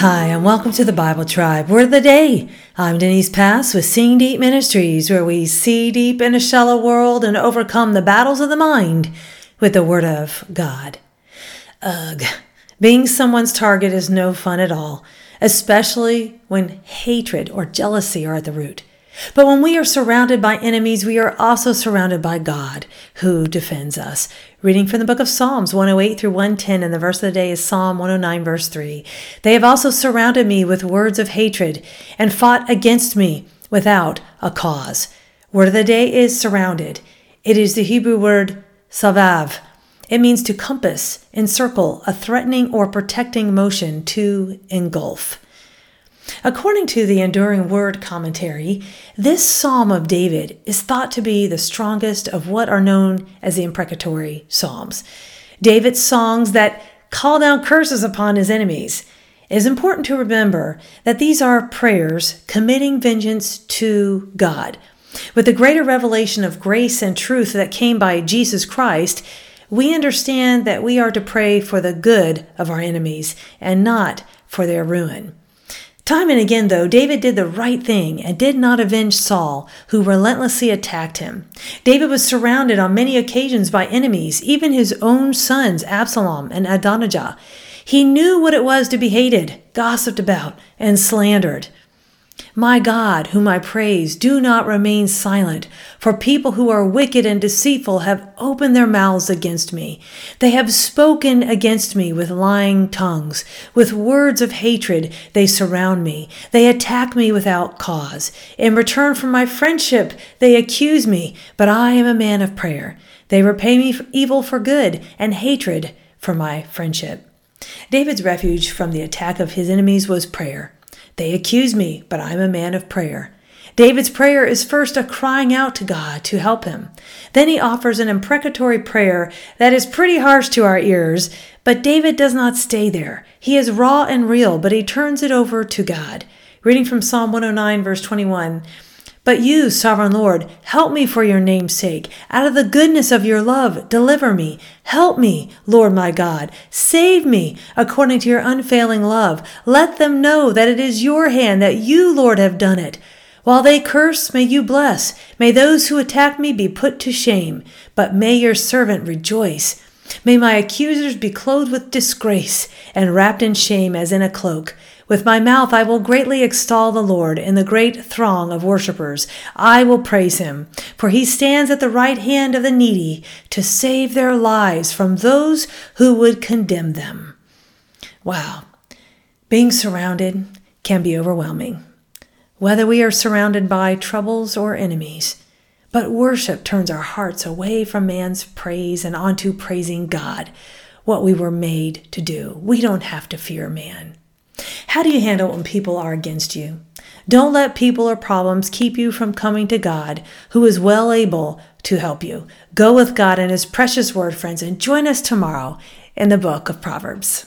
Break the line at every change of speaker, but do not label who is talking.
Hi, and welcome to the Bible Tribe. Word of the day. I'm Denise Pass with Seeing Deep Ministries, where we see deep in a shallow world and overcome the battles of the mind with the Word of God. Ugh. Being someone's target is no fun at all, especially when hatred or jealousy are at the root. But when we are surrounded by enemies, we are also surrounded by God who defends us. Reading from the book of Psalms 108 through 110, and the verse of the day is Psalm 109, verse 3. They have also surrounded me with words of hatred and fought against me without a cause. Word of the day is surrounded. It is the Hebrew word savav. It means to compass, encircle, a threatening or protecting motion to engulf. According to the Enduring Word commentary, this Psalm of David is thought to be the strongest of what are known as the imprecatory Psalms. David's songs that call down curses upon his enemies. It is important to remember that these are prayers committing vengeance to God. With the greater revelation of grace and truth that came by Jesus Christ, we understand that we are to pray for the good of our enemies and not for their ruin. Time and again, though, David did the right thing and did not avenge Saul, who relentlessly attacked him. David was surrounded on many occasions by enemies, even his own sons, Absalom and Adonijah. He knew what it was to be hated, gossiped about, and slandered. My God, whom I praise, do not remain silent, for people who are wicked and deceitful have opened their mouths against me. They have spoken against me with lying tongues. With words of hatred, they surround me. They attack me without cause. In return for my friendship, they accuse me, but I am a man of prayer. They repay me evil for good and hatred for my friendship. David's refuge from the attack of his enemies was prayer. They accuse me, but I'm a man of prayer. David's prayer is first a crying out to God to help him. Then he offers an imprecatory prayer that is pretty harsh to our ears, but David does not stay there. He is raw and real, but he turns it over to God. Reading from Psalm 109, verse 21. But you, sovereign Lord, help me for your name's sake. Out of the goodness of your love, deliver me. Help me, Lord my God. Save me according to your unfailing love. Let them know that it is your hand, that you, Lord, have done it. While they curse, may you bless. May those who attack me be put to shame. But may your servant rejoice. May my accusers be clothed with disgrace and wrapped in shame as in a cloak. With my mouth I will greatly extol the Lord in the great throng of worshippers. I will praise him, for he stands at the right hand of the needy to save their lives from those who would condemn them. Wow. Being surrounded can be overwhelming, whether we are surrounded by troubles or enemies. But worship turns our hearts away from man's praise and onto praising God, what we were made to do. We don't have to fear man. How do you handle when people are against you? Don't let people or problems keep you from coming to God, who is well able to help you. Go with God and His precious word, friends, and join us tomorrow in the book of Proverbs.